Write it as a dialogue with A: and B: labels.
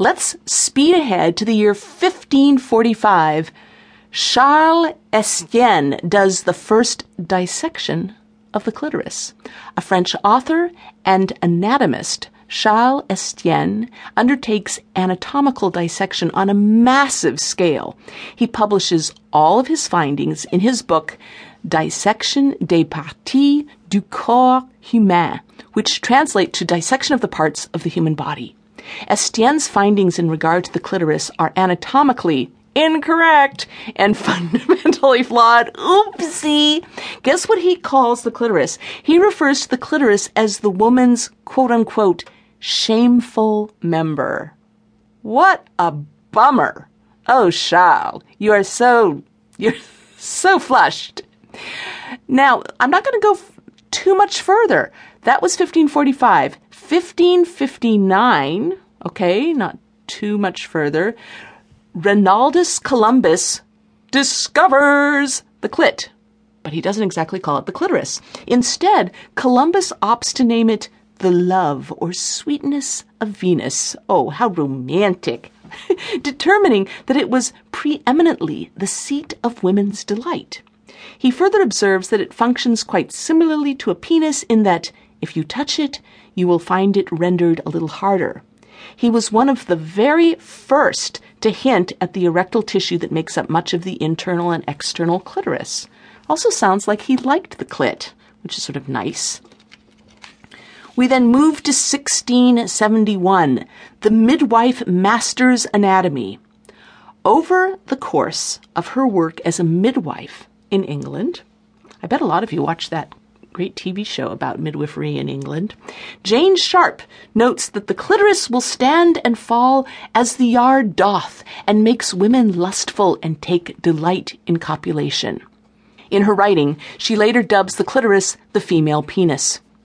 A: Let's speed ahead to the year 1545. Charles Estienne does the first dissection of the clitoris. A French author and anatomist, Charles Estienne, undertakes anatomical dissection on a massive scale. He publishes all of his findings in his book, Dissection des parties du corps humain, which translate to dissection of the parts of the human body. Estienne's findings in regard to the clitoris are anatomically incorrect and fundamentally flawed. Oopsie. Guess what he calls the clitoris? He refers to the clitoris as the woman's quote unquote shameful member. What a bummer. Oh, Charles, you are so, you're so flushed. Now, I'm not going to go too much further. That was 1545. 1559, okay, not too much further, Reinaldus Columbus discovers the clit, but he doesn't exactly call it the clitoris. Instead, Columbus opts to name it the love or sweetness of Venus. Oh, how romantic! Determining that it was preeminently the seat of women's delight. He further observes that it functions quite similarly to a penis in that if you touch it, you will find it rendered a little harder. He was one of the very first to hint at the erectile tissue that makes up much of the internal and external clitoris. Also sounds like he liked the clit, which is sort of nice. We then move to 1671, the midwife master's anatomy. Over the course of her work as a midwife in England, I bet a lot of you watched that great TV show about midwifery in England. Jane Sharp notes that the clitoris will stand and fall as the yard doth, and makes women lustful and take delight in copulation. In her writing, she later dubs the clitoris the female penis.